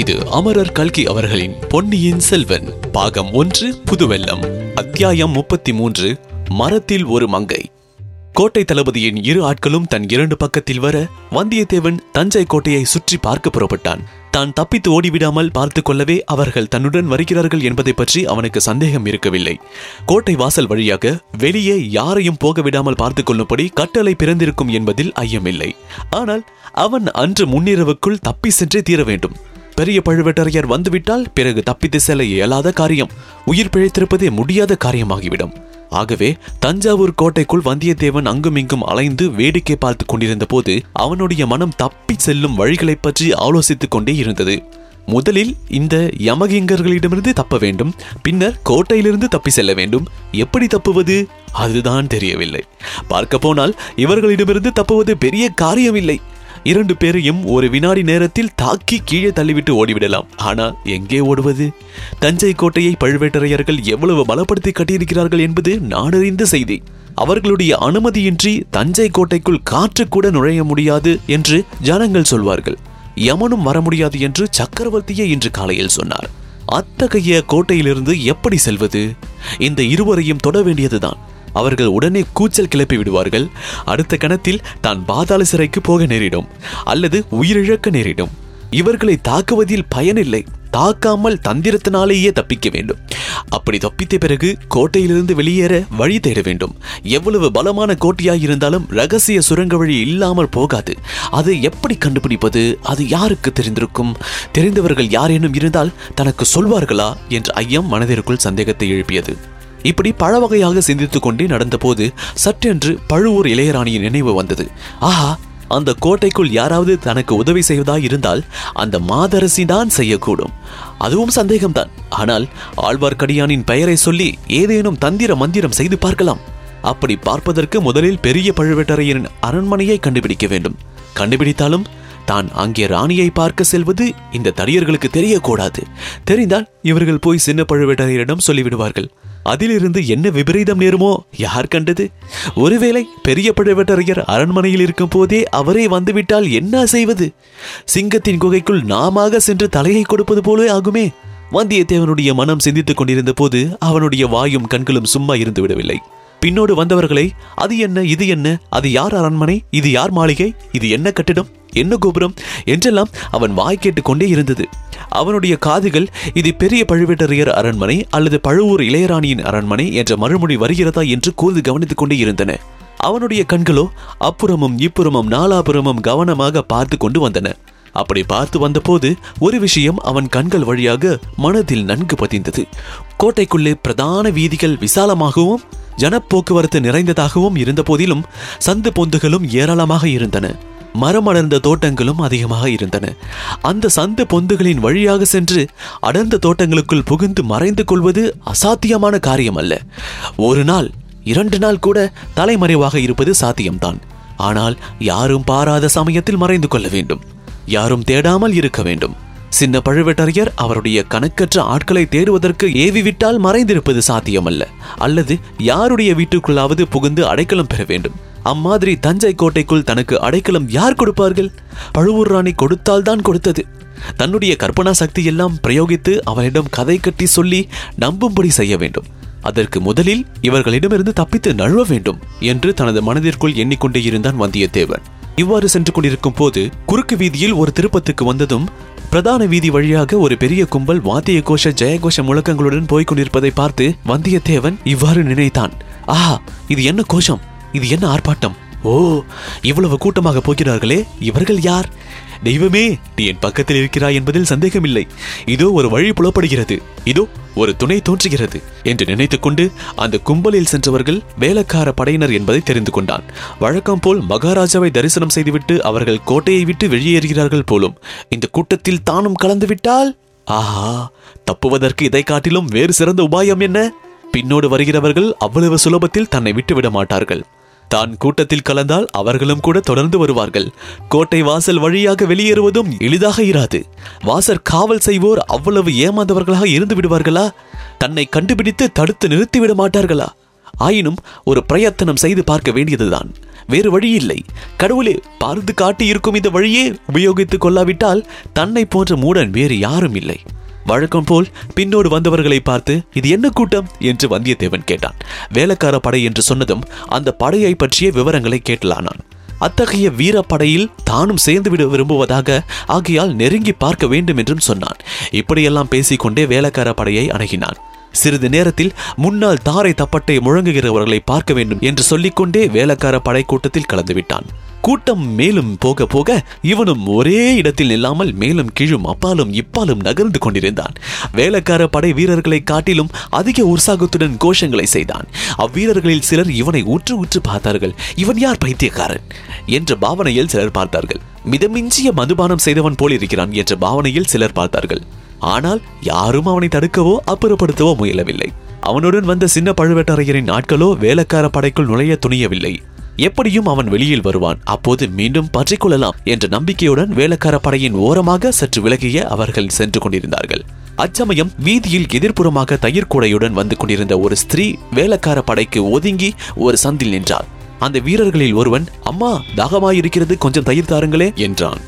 இது அமரர் கல்கி அவர்களின் பொன்னியின் செல்வன் பாகம் ஒன்று புதுவெல்லம் அத்தியாயம் முப்பத்தி மூன்று மரத்தில் ஒரு மங்கை. கோட்டை தளபதியின் இரு ஆட்களும் தன் இரண்டு பக்கத்தில் வர வந்தியத்தேவன் தஞ்சை கோட்டையை சுற்றி பார்க்க புறப்பட்டான். தான் தப்பித்து ஓடிவிடாமல் பார்த்து கொள்ளவே அவர்கள் தன்னுடன் வருகிறார்கள் என்பதை பற்றி அவனுக்கு சந்தேகம் இருக்கவில்லை. கோட்டை வாசல் வழியாக வெளியே யாரையும் போக விடாமல் பார்த்து கொள்ளும்படி கட்டளை பிறந்திருக்கும் என்பதில் ஐயமில்லை. ஆனால் அவன் அன்று முன்னிரவுக்குள் தப்பி சென்றே தீர வேண்டும். பெரிய பழுவேட்டரையர் வந்துவிட்டால் பிறகு தப்பித்து செல்ல இயலாத காரியம். உயிர் பிழைத்திருப்பதே முடியாத காரியமாகிவிடும். ஆகவே தஞ்சாவூர் கோட்டைக்குள் வந்தியத்தேவன் அங்குமிங்கும் அலைந்து வேடிக்கை பார்த்து கொண்டிருந்த போது அவனுடைய மனம் தப்பி செல்லும் வழிகளைப் பற்றி ஆலோசித்துக் கொண்டே இருந்தது. முதலில் இந்த யமகிங்கர்களிடமிருந்து தப்ப வேண்டும் பின்னர் கோட்டையிலிருந்து தப்பி செல்ல வேண்டும். எப்படி தப்புவது? அதுதான் தெரியவில்லை. பார்க்க போனால் இவர்களிடமிருந்து தப்புவது பெரிய காரியமில்லை. இரண்டு பேரையும் ஒரு வினாடி நேரத்தில் தாக்கி கீழே தள்ளிவிட்டு ஓடிவிடலாம். ஆனால் எங்கே ஓடுவது? தஞ்சை கோட்டையை பழுவேட்டரையர்கள் எவ்வளவு பலப்படுத்தி கட்டியிருக்கிறார்கள் என்பது நாடறிந்த செய்தி. அவர்களுடைய அனுமதியின்றி தஞ்சை கோட்டைக்குள் காற்று கூட நுழைய முடியாது என்று ஜனங்கள் சொல்வார்கள். யமனும் வர முடியாது என்று சக்கரவர்த்தியே இன்று காலையில் சொன்னார். அத்தகைய கோட்டையிலிருந்து எப்படி செல்வது? இந்த இருவரையும் தொட வேண்டியதுதான். அவர்கள் உடனே கூச்சல் கிளப்பி விடுவார்கள். அடுத்த கணத்தில் தான் பாதாள சிறைக்கு போக நேரிடும் அல்லது உயிரிழக்க நேரிடும். இவர்களை தாக்குவதில் பயனில்லை. தாக்காமல் தந்திரத்தினாலேயே தப்பிக்க வேண்டும். அப்படி தப்பித்த பிறகு கோட்டையிலிருந்து வெளியேற வழி தேட வேண்டும். எவ்வளவு பலமான கோட்டையாயிருந்தாலும் ரகசிய சுரங்க வழி இல்லாமல் போகாது. அதை எப்படி கண்டுபிடிப்பது? அது யாருக்கு தெரிந்திருக்கும்? தெரிந்தவர்கள் யாரேனும் இருந்தால் தனக்கு சொல்வார்களா? என்ற ஐயம் மனதிற்குள் சந்தேகத்தை எழுப்பியது. இப்படி பல வகையாக சிந்தித்துக் கொண்டே நடந்தபோது சற்றென்று பழுவூர் இளையராணியின் நினைவு வந்தது. ஆஹா அந்த கோட்டைக்குள் யாராவது தனக்கு உதவி செய்வதாய் இருந்தால் அந்த மாதரசி தான் செய்யக்கூடும். அதுவும் சந்தேகம்தான். ஆனால் ஆழ்வார்க்கடியானின் பெயரை சொல்லி ஏதேனும் தந்திர மந்திரம் செய்து பார்க்கலாம். அப்படி பார்ப்பதற்கு முதலில் பெரிய பழுவேட்டரையரின் அரண்மனையை கண்டுபிடிக்க வேண்டும். கண்டுபிடித்தாலும் தான் அங்கே ராணியை பார்க்க செல்வது இந்த தடியர்களுக்கு தெரியக்கூடாது. தெரிந்தால் இவர்கள் போய் சின்ன பழுவேட்டரையரிடம் சொல்லிவிடுவார்கள். அதிலிருந்து என்ன விபரீதம் நேருமோ? யார் கண்டது? ஒருவேளை பெரிய பழுவேட்டரையர் அரண்மனையில் இருக்கும் போதே அவரே வந்துவிட்டால் என்ன செய்வது? சிங்கத்தின் குகைக்குள் நாமாக சென்று தலையை கொடுப்பது போலவே ஆகுமே. வந்தியத்தேவனுடைய மனம் சிந்தித்துக் கொண்டிருந்த போது அவனுடைய வாயும் கண்களும் சும்மா இருந்து விடவில்லை. பின்னோடு வந்தவர்களை அது என்ன இது என்ன? அது யார் அரண்மனை? இது யார் மாளிகை? இது என்ன கட்டிடம்? என்ன கோபுரம்? என்றெல்லாம் அவன் வாய் கேட்டுக்கொண்டே இருந்தது. அவனுடைய காதுகள் இது பெரிய பழுவேட்டரையர் அரண்மனை அல்லது பழுவூர் இளையராணியின் அரண்மனை என்ற மறுமொழி வருகிறதா? என்று கூர்ந்து கவனித்துக் கொண்டே இருந்தன. அவனுடைய கண்களோ அப்புறமும் இப்புறமும் நாலாபுறமும் கவனமாக பார்த்து கொண்டு வந்தன. அப்படி பார்த்து வந்தபோது ஒரு விஷயம் அவன் கண்கள் வழியாக மனதில் நன்கு பதிந்தது. கோட்டைக்குள்ளே பிரதான வீதிகள் விசாலமாகவும் ஜனப்போக்குவரத்து நிறைந்ததாகவும் இருந்த போதிலும் சந்து பொந்துகளும் ஏராளமாக இருந்தன. மரமடர்ந்த தோட்டங்களும் அதிகமாக இருந்தன. அந்த சந்து பொந்துகளின் வழியாக சென்று அடர்ந்த தோட்டங்களுக்குள் புகுந்து மறைந்து கொள்வது அசாத்தியமான காரியம் அல்ல ஒரு நாள் இரண்டு நாள் கூட தலைமறைவாக இருப்பது சாத்தியம்தான். ஆனால் யாரும் பாராத சமயத்தில் மறைந்து கொள்ள வேண்டும். யாரும் தேடாமல் இருக்க வேண்டும். சின்ன பழுவேட்டரையர் அவருடைய கணக்கற்ற ஆட்களை தேடுவதற்கு ஏவி விட்டால் மறைந்திருப்பது சாத்தியமல்ல. அல்லது யாருடைய வீட்டுக்குள்ளாவது புகுந்து அடைக்கலம் பெற வேண்டும். அம்மாதிரி தஞ்சை கோட்டைக்குள் தனக்கு அடைக்கலம் யார் கொடுப்பார்கள்? பழுவூர் ராணி கொடுத்தால்தான் கொடுத்தது. தன்னுடைய கற்பனா சக்தி எல்லாம் பிரயோகித்து அவனிடம் கதை கட்டி சொல்லி நம்பும்படி செய்ய வேண்டும். அதற்கு முதலில் இவர்களிடமிருந்து தப்பித்து நழுவ வேண்டும் என்று தனது மனதிற்குள் எண்ணிக்கொண்டே இருந்தான் வந்தியத்தேவன். இவ்வாறு சென்று கொண்டிருக்கும் போது குறுக்கு வீதியில் ஒரு திருப்பத்துக்கு வந்ததும் பிரதான வீதி வழியாக ஒரு பெரிய கும்பல் வாத்திய கோஷ ஜெயகோஷ முழக்கங்களுடன் போய்க் கொண்டிருப்பதை பார்த்து வந்தியத்தேவன் இவ்வாறு நினைத்தான். ஆஹா இது என்ன கோஷம்? இது என்ன ஆர்ப்பாட்டம்? ஓ இவ்வளவு கூட்டமாக போகிறார்களே இவர்கள் யார்? தெய்வமே நீ என் பக்கத்தில் இருக்கிறாய் என்பதில் சந்தேகமில்லை. இதோ ஒரு வழி புலப்படுகிறது. இதோ ஒரு துணை தோன்றுகிறது என்று நினைத்துக்கொண்டு அந்த கும்பலில் சென்றவர்கள் வேலக்கார படையினர் என்பதை தெரிந்து கொண்டான். வழக்கம் போல் மகாராஜாவை தரிசனம் செய்துவிட்டு அவர்கள் கோட்டையை விட்டு வெளியேறுகிறார்கள் போலும். இந்த கூட்டத்தில் தானும் கலந்து விட்டால் ஆஹா தப்புவதற்கு இதை காட்டிலும் வேறு சிறந்த உபாயம் என்ன? பின்னோடு வருகிறவர்கள் அவ்வளவு சுலபத்தில் தன்னை விட்டுவிட மாட்டார்கள். தான் கூட்டத்தில் கலந்தால் அவர்களும் கூட தொடர்ந்து வருவார்கள். கோட்டை வாசல் வழியாக வெளியேறுவதும் எளிதாக இராது. வாசற் காவல் செய்வோர் அவ்வளவு ஏமாந்தவர்களாக இருந்து விடுவார்களா? தன்னை கண்டுபிடித்து தடுத்து நிறுத்திவிட மாட்டார்களா? ஆயினும் ஒரு பிரயத்தனம் செய்து பார்க்க வேண்டியதுதான். வேறு வழி இல்லை. கடவுளே பார்த்து காட்டி இருக்கும் இந்த வழியே உபயோகித்துக் கொள்ளாவிட்டால் தன்னை போன்ற மூடன் வேறு யாரும் இல்லை. வழக்கம் போல் பின்னோடு வந்தவர்களை பார்த்து இது என்ன கூட்டம்? என்று வந்தியத்தேவன் கேட்டான். வேலைக்கார படை என்று சொன்னதும் அந்த படையை பற்றிய விவரங்களை கேட்டலானான். அத்தகைய வீரப்படையில் தானும் சேர்ந்துவிட விரும்புவதாக ஆகையால் நெருங்கி பார்க்க வேண்டும் என்றும் சொன்னான். இப்படியெல்லாம் பேசிக்கொண்டே வேலைக்கார படையை அணுகினான். சிறிது நேரத்தில் முன்னால் தாரை தப்பட்டை முழங்குகிறவர்களை பார்க்க வேண்டும் என்று சொல்லிக்கொண்டே வேலைக்கார படை கூட்டத்தில் கலந்துவிட்டான். கூட்டம் மேலும் போக போக இவனும் ஒரே இடத்தில் நில்லாமல் மேலும் கீழும் அப்பாலும் இப்பாலும் நகர்ந்து கொண்டிருந்தான். வேலைக்கார படை வீரர்களை காட்டிலும் அதிக உற்சாகத்துடன் கோஷங்களை செய்தான். அவ்வீரர்களில் சிலர் இவனை உற்று உற்று பார்த்தார்கள். இவன் யார் பைத்தியக்காரன்? என்ற பாவனையில் சிலர் பார்த்தார்கள். மிதமிஞ்சிய மதுபானம் செய்தவன் போல் இருக்கிறான் என்ற பாவனையில் சிலர் பார்த்தார்கள். ஆனால் யாரும் அவனை தடுக்கவோ அப்புறப்படுத்தவோ முயலவில்லை. அவனுடன் வந்த சின்ன பழுவேட்டரையரின் ஆட்களோ வேலைக்கார படைக்குள் நுழைய துணியவில்லை. எப்படியும் அவன் வெளியில் வருவான். அப்போது மீண்டும் பற்றிக்கொள்ளலாம் என்ற நம்பிக்கையுடன் வேலைக்கார படையின் ஓரமாக சற்று விலகிய அவர்கள் சென்று கொண்டிருந்தார்கள். அச்சமயம் வீதியில் எதிர்ப்புறமாக தயிர் கூடையுடன் வந்து கொண்டிருந்த ஒரு ஸ்திரீ வேலைக்கார படைக்கு ஒதுங்கி ஒரு சந்தில் நின்றார் அந்த வீரர்களில் ஒருவன் அம்மா தாகமாயிருக்கிறது கொஞ்சம் தயிர் தாருங்களே என்றான்.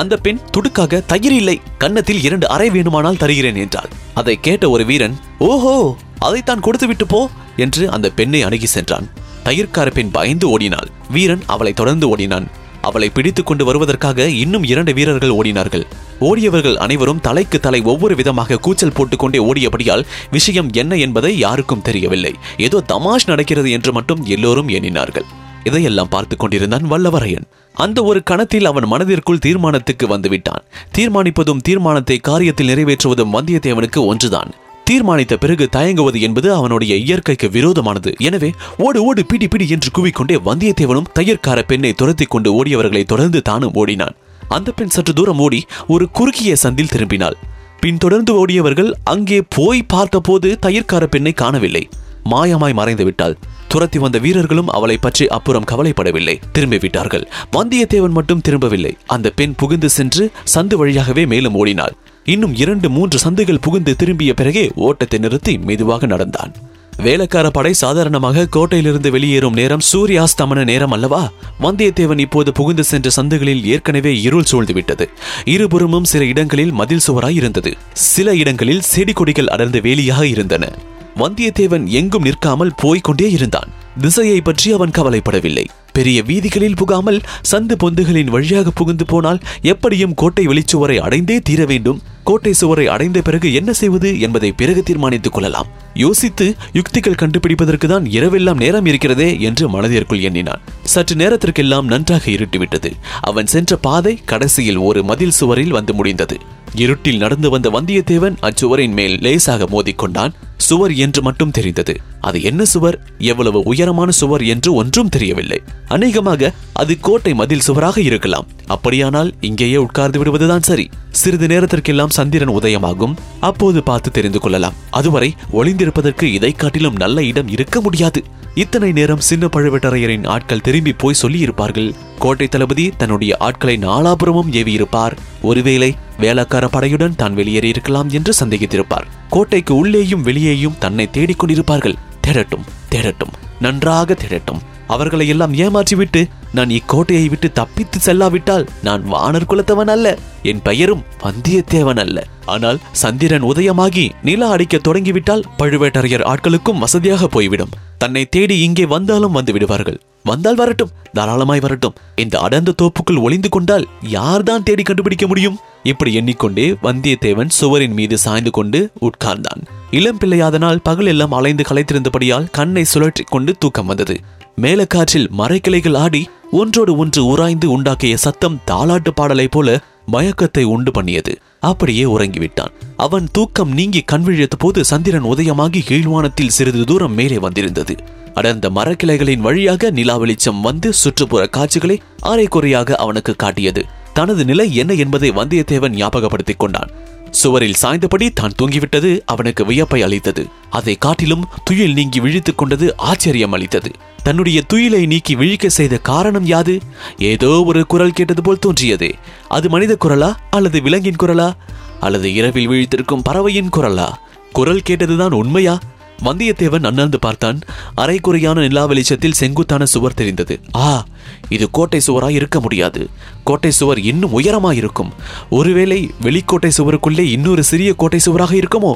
அந்த பெண் துடுக்காக தயிர் இல்லை கன்னத்தில் இரண்டு அறை வேணுமானால் தருகிறேன் என்றாள். அதை கேட்ட ஒரு வீரன் ஓஹோ அதைத்தான் கொடுத்து விட்டு போ என்று அந்த பெண்ணை அணுகி சென்றான். தயிர்க்கார பெண் பயந்து ஓடினாள். வீரன் அவளை தொடர்ந்து ஓடினான். அவளை பிடித்துக் கொண்டு வருவதற்காக இன்னும் இரண்டு வீரர்கள் ஓடினார்கள். ஓடியவர்கள் அனைவரும் தலைக்கு தலை ஒவ்வொரு விதமாக கூச்சல் போட்டுக்கொண்டே ஓடியபடியால் விஷயம் என்ன என்பதை யாருக்கும் தெரியவில்லை. ஏதோ தமாஷ் நடக்கிறது என்று மட்டும் எல்லோரும் எண்ணினார்கள். இதையெல்லாம் பார்த்து கொண்டிருந்தான் வல்லவரையன். அந்த ஒரு கணத்தில் அவன் மனதிற்குள் தீர்மானத்துக்கு வந்துவிட்டான். தீர்மானிப்பதும் தீர்மானத்தை காரியத்தில் நிறைவேற்றுவதும் வந்தியத்தேவனுக்கு ஒன்றுதான். தீர்மானித்த பிறகு தயங்குவது என்பது அவனுடைய இயற்கைக்கு விரோதமானது. எனவே ஓடு ஓடு பிடி பிடி என்று கூவிக்கொண்டே வந்தியத்தேவனும் தையற்கார பெண்ணை துரத்திக் கொண்டு ஓடியவர்களை தொடர்ந்து தானும் ஓடினான். அந்த பெண் சற்று தூரம் ஓடி ஒரு குறுகிய சந்தில் திரும்பினாள். பின் தொடர்ந்து ஓடியவர்கள் அங்கே போய் பார்த்தபோது தயிர்க்கார பெண்ணை காணவில்லை. மாயமாய் மறைந்து விட்டாள். துரத்தி வந்த வீரர்களும் அவளை பற்றி அப்புறம் கவலைப்படவில்லை. திரும்பி விட்டார்கள். வந்தியத்தேவன் மட்டும் திரும்பவில்லை. அந்த பெண் புகுந்து சென்று சந்து வழியாகவே மேலும் ஓடினாள். இன்னும் இரண்டு மூன்று சந்துகள் புகுந்து திரும்பிய பிறகே ஓட்டத்தை நிறுத்தி மெதுவாக நடந்தான். வேலைக்கார படை சாதாரணமாக கோட்டையிலிருந்து வெளியேறும் நேரம் சூரியாஸ்தமன நேரம் அல்லவா? வந்தியத்தேவன் இப்போது புகுந்து சென்ற சந்துகளில் ஏற்கனவே இருள் சூழ்ந்துவிட்டது. இருபுறமும் சில இடங்களில் மதில் சுவராய் இருந்தது. சில இடங்களில் செடி கொடிகள் அடர்ந்த வேலியாக இருந்தன. வந்தியத்தேவன் எங்கும் நிற்காமல் போய்கொண்டே இருந்தான். திசையை பற்றி அவன் கவலைப்படவில்லை. பெரிய வீதிகளில் புகாமல் சந்து பொந்துகளின் வழியாக புகுந்து போனால் எப்படியும் கோட்டை வெளிச்சுவரை அடைந்தே தீர வேண்டும். கோட்டை சுவரை அடைந்த பிறகு என்ன செய்வது என்பதை பிறகு தீர்மானித்துக் கொள்ளலாம். யோசித்து யுக்திகள் கண்டுபிடிப்பதற்கு தான் இரவெல்லாம் நேரம் இருக்கிறதே என்று மனதிற்குள் எண்ணினான். சற்று நேரத்திற்கெல்லாம் நன்றாக இருட்டிவிட்டது. அவன் சென்ற பாதை கடைசியில் ஒரு மதில் சுவரில் வந்து முடிந்தது. இருட்டில் நடந்து வந்த வந்தியத்தேவன் அச்சுவரின் மேல் லேசாக மோதிக்கொண்டான். சுவர் என்று மட்டும் தெரிந்தது. அது என்ன சுவர்? எவ்வளவு உயரமான சுவர் என்று ஒன்றும் தெரியவில்லை. அநேகமாக அது கோட்டை மதில் சுவராக இருக்கலாம். அப்படியானால் இங்கேயே உட்கார்ந்து விடுவதுதான் சரி. சிறிது நேரத்திற்கெல்லாம் சந்திரன் உதயமாகும். அப்போது பார்த்து தெரிந்து கொள்ளலாம். அதுவரை ஒளிந்திருப்பதற்கு இதை காட்டிலும் நல்ல இடம் இருக்க முடியாது. இத்தனை நேரம் சின்ன பழுவேட்டரையரின் ஆட்கள் திரும்பி போய் சொல்லியிருப்பார்கள். கோட்டை தளபதி தன்னுடைய ஆட்களை நாலாபுரமும் ஏவியிருப்பார். ஒருவேளை வேலைக்கார படையுடன் தான் வெளியேறியிருக்கலாம் என்று சந்தேகித்திருப்பார். கோட்டைக்கு உள்ளேயும் வெளியேயும் தன்னை தேடிக் கொண்டிருப்பார்கள் தேடட்டும் தேடட்டும் நன்றாக தேடட்டும். அவர்களை எல்லாம் ஏமாற்றிவிட்டு நான் இக்கோட்டையை விட்டு தப்பித்து செல்லாவிட்டால் நான் வானர் குலத்தவன் அல்ல என் பெயரும் வந்தியத்தேவன் அல்ல. ஆனால் சந்திரன் உதயமாகி நிலா அடிக்க தொடங்கிவிட்டால் பழுவேட்டரையர் ஆட்களுக்கும் வசதியாக போய்விடும். தன்னை தேடி இங்கே வந்தாலும் வந்து விடுவார்கள். வந்தால் வரட்டும் தாராளமாய் வரட்டும். இந்த அடர்ந்த தோப்புக்குள் ஒளிந்து கொண்டால் யார்தான் தேடி கண்டுபிடிக்க முடியும்? இப்படி எண்ணிக்கொண்டே வந்தியத்தேவன் சுவரின் மீது சாய்ந்து கொண்டு உட்கார்ந்தான். இளம் பிள்ளையாதனால் பகல் எல்லாம் அலைந்து களைத்திருந்தபடியால் கண்ணை சுழற்றிக் கொண்டு தூக்கம் வந்தது. மேலக்காற்றில் மரக்கிளைகள் ஆடி ஒன்றோடு ஒன்று உராய்ந்து உண்டாக்கிய சத்தம் தாளாட்டு பாடலை போல மயக்கத்தை உண்டு பண்ணியது. அப்படியே உறங்கிவிட்டான். அவன் தூக்கம் நீங்கி கண் விழித்த போது சந்திரன் உதயமாகி கீழ்வானத்தில் சிறிது தூரம் மேலே வந்திருந்தது. அடர்ந்த மரக்கிளைகளின் வழியாக நிலா வெளிச்சம் வந்து சுற்றுப்புற காட்சிகளை அரைக்குறையாக அவனுக்கு காட்டியது. தனது நிலை என்ன என்பதை வந்தியத்தேவன் ஞாபகப்படுத்திக் கொண்டான். சுவரில் சாய்ந்தபடி தான் தூங்கிவிட்டது அவனுக்கு வியப்பை அளித்தது. அதை காட்டிலும் துயில் நீங்கி விழித்துக் கொண்டது ஆச்சரியம் அளித்தது. தன்னுடைய துயிலை நீக்கி விழிக்க செய்த காரணம் யாது? ஏதோ ஒரு குரல் கேட்டது போல் தோன்றியதே. அது மனித குரலா அல்லது விலங்கின் குரலா? அல்லது இரவில் விழித்திருக்கும் பறவையின் குரலா? குரல் கேட்டதுதான் உண்மையா? வந்தியத்தேவன் அண்ணாந்து பார்த்தான். அரைக்குறையான நிலா வெளிச்சத்தில் செங்குத்தான சுவர் தெரிந்தது. ஆ இது கோட்டை சுவராய் இருக்க முடியாது. கோட்டை சுவர் இன்னும் உயரமாய் இருக்கும். ஒருவேளை வெளிக்கோட்டை சுவருக்குள்ளே இன்னொரு சிறிய கோட்டை சுவராக இருக்குமோ?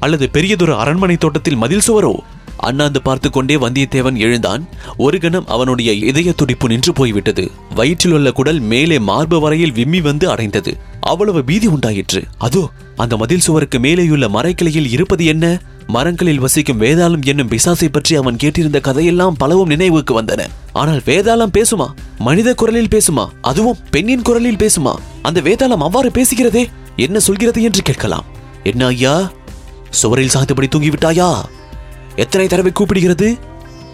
அல்லது பெரியதொரு அரண்மனை தோட்டத்தில் மதில் சுவரோ? அண்ணாந்து பார்த்து கொண்டே வந்தியத்தேவன் எழுந்தான். ஒரு கணம் அவனுடைய இதய துடிப்பு நின்று போய்விட்டது. வயிற்றில் உள்ள குடல் மேலே மார்பு வரையில் விம்மி வந்து அடைந்தது. அவ்வளவு பீதி உண்டாயிற்று. அதோ அந்த மதில் சுவருக்கு மேலேயுள்ள மரைக்கிளையில் இருப்பது என்ன? மரங்களில் வசிக்கும் வேதாளம் என்னும் பிசாசை பற்றி அவன் கேட்டிருந்த கதையெல்லாம் பலவும் நினைவுக்கு வந்தன. ஆனால் வேதாளம் பேசுமா? மனித குரலில் பேசுமா? அதுவும் பெண்ணின் குரலில் பேசுமா? அந்த வேதாளம் அவ்வாறு பேசுகிறதே? என்ன சொல்கிறது என்று கேட்கலாம். என்ன ஐயா? சுவரில் சாய்ந்தபடி தூங்கிவிட்டாயா? எத்தனை தடவை கூப்பிடுகிறது?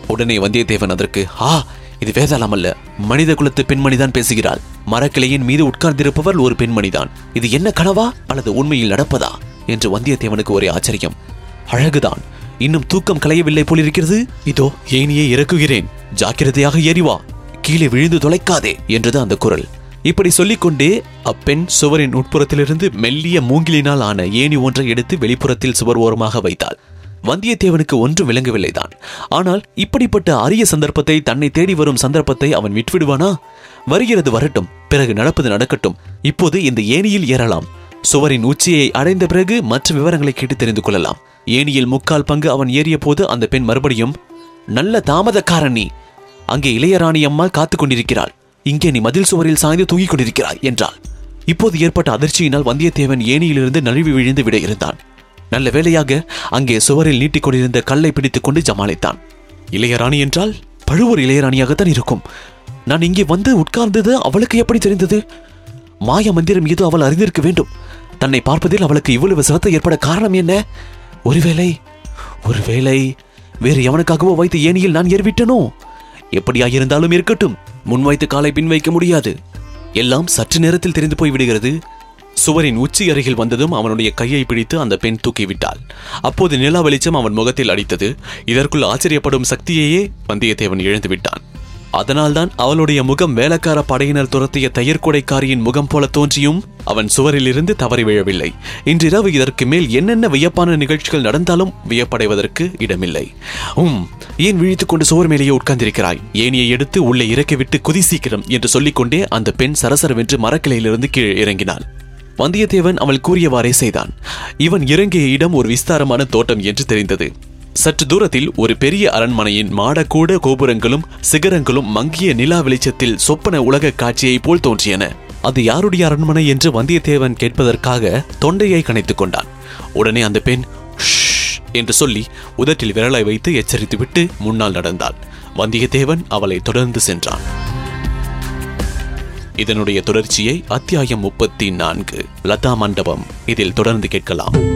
உடனே வந்தியத்தேவன் அதற்கு ஆ இது வேதாளம் அல்ல. மனித குலத்து பெண்மணிதான் பேசுகிறாள். மரக்கிளையின் மீது உட்கார்ந்திருப்பவர் ஒரு பெண்மணிதான். இது என்ன கனவா? அல்லது உண்மையில் நடப்பதா? என்று வந்தியத்தேவனுக்கு ஒரே ஆச்சரியம். அழகுதான். இன்னும் தூக்கம் கலையவில்லை போலிருக்கிறது. இதோ ஏனியே இறக்குகிறேன். ஜாக்கிரதையாக ஏறிவா கீழே விழுந்து தொலைக்காதே என்றது அந்த குரல். இப்படி சொல்லிக்கொண்டே அப்பெண் சுவரின் உட்புறத்திலிருந்து மெல்லிய மூங்கிலினால் ஆன ஏணி ஒன்றை எடுத்து வெளிப்புறத்தில் சுவர் ஓரமாக வைத்தாள். வந்தியத்தேவனுக்கு ஒன்றும் விளங்கவில்லைதான். ஆனால் இப்படிப்பட்ட அரிய சந்தர்ப்பத்தை தன்னை தேடி வரும் சந்தர்ப்பத்தை அவன் விட்டுவிடுவானா? வருகிறது வரட்டும் பிறகு நடப்பது நடக்கட்டும். இப்போது இந்த ஏணியில் ஏறலாம். சுவரின் உச்சியை அடைந்த பிறகு மற்ற விவரங்களை கேட்டு தெரிந்து கொள்ளலாம். ஏனியில் முக்கால் பங்கு அவன் ஏறிய போது அந்த பெண் மறுபடியும் நல்ல தாமதக்காரன் நீ. அங்கே இளையராணி அம்மா காத்துக் கொண்டிருக்கிறாள். இங்கே நீ மதில் சுவரில் சாய்ந்து தூங்கிக் கொண்டிருக்கிறாய் என்றாள். இப்போது ஏற்பட்ட அதிர்ச்சியினால் வந்தியத்தேவன் ஏனியிலிருந்து நழுவி விழுந்து விட இருந்தான். நல்ல வேளையாக அங்கே சுவரில் நீட்டிக் கொண்டிருந்த கல்லை பிடித்துக் கொண்டு ஜமாளித்தான் இளையராணி என்றால் பழுவூர் இளையராணியாகத்தான் இருக்கும். நான் இங்கே வந்து உட்கார்ந்தது அவளுக்கு எப்படி தெரிந்தது? மாய மந்திரம் ஏதோ அவள் அறிந்திருக்க வேண்டும். தன்னை பார்ப்பதில் அவளுக்கு இவ்வளவு சிரத்தை ஏற்பட காரணம் என்ன? ஒருவேளை ஒருவேளை வேறு எவனுக்காகவோ வைத்து ஏனியில் நான் ஏறிவிட்டனோ? எப்படியாயிருந்தாலும் இருக்கட்டும் முன் வைத்து காலை பின் வைக்க முடியாது. எல்லாம் சற்று நேரத்தில் தெரிந்து போய் விடுகிறது. சுவரின் உச்சி அருகில் வந்ததும் அவனுடைய கையை பிடித்து அந்த பெண் தூக்கிவிட்டாள். அப்போது நிலா வெளிச்சம் அவன் முகத்தில் அடித்தது. இதற்குள் ஆச்சரியப்படும் சக்தியையே வந்தியத்தேவன் எழுந்து விட்டான் அதனால்தான் அவளுடைய முகம் வேலைக்கார படையினர் துரத்திய தயிர்கொடைக்காரியின் முகம் போல தோன்றியும் அவன் சுவரிலிருந்து தவறி விழவில்லை. இன்றிரவு இதற்கு மேல் என்னென்ன வியப்பான நிகழ்ச்சிகள் நடந்தாலும் வியப்படைவதற்கு இடமில்லை. உம் ஏன் விழித்துக் கொண்டு சுவர் மேலேயே உட்கார்ந்திருக்கிறாய்? ஏனியை எடுத்து உள்ளே இறக்கிவிட்டு குதி சீக்கிரம் என்று சொல்லிக்கொண்டே அந்த பெண் சரசரவென்று மரக்கிளையிலிருந்து கீழே இறங்கினாள். வந்தியத்தேவன் அவள் கூறியவாறே செய்தான். இவன் இறங்கிய இடம் ஒரு விஸ்தாரமான தோட்டம் என்று தெரிந்தது. சற்று தூரத்தில் ஒரு பெரிய அரண்மனையின் மாடக்கூட கோபுரங்களும் சிகரங்களும் மங்கிய நிலா வெளிச்சத்தில் சொப்பன உலக காட்சியைப் போல் தோன்றியன. அது யாருடைய அரண்மனை என்று வந்தியத்தேவன் கேட்பதற்காக தொண்டையை கணைத்துக் கொண்டான். உடனே அந்த பெண் என்று சொல்லி உதட்டில் விரலை வைத்து எச்சரித்துவிட்டு முன்னால் நடந்தாள் வந்தியத்தேவன் அவளை தொடர்ந்து சென்றான். இதனுடைய தொடர்ச்சியை அத்தியாயம் முப்பத்தி நான்கு லதா மண்டபம் இதில் தொடர்ந்து கேட்கலாம்.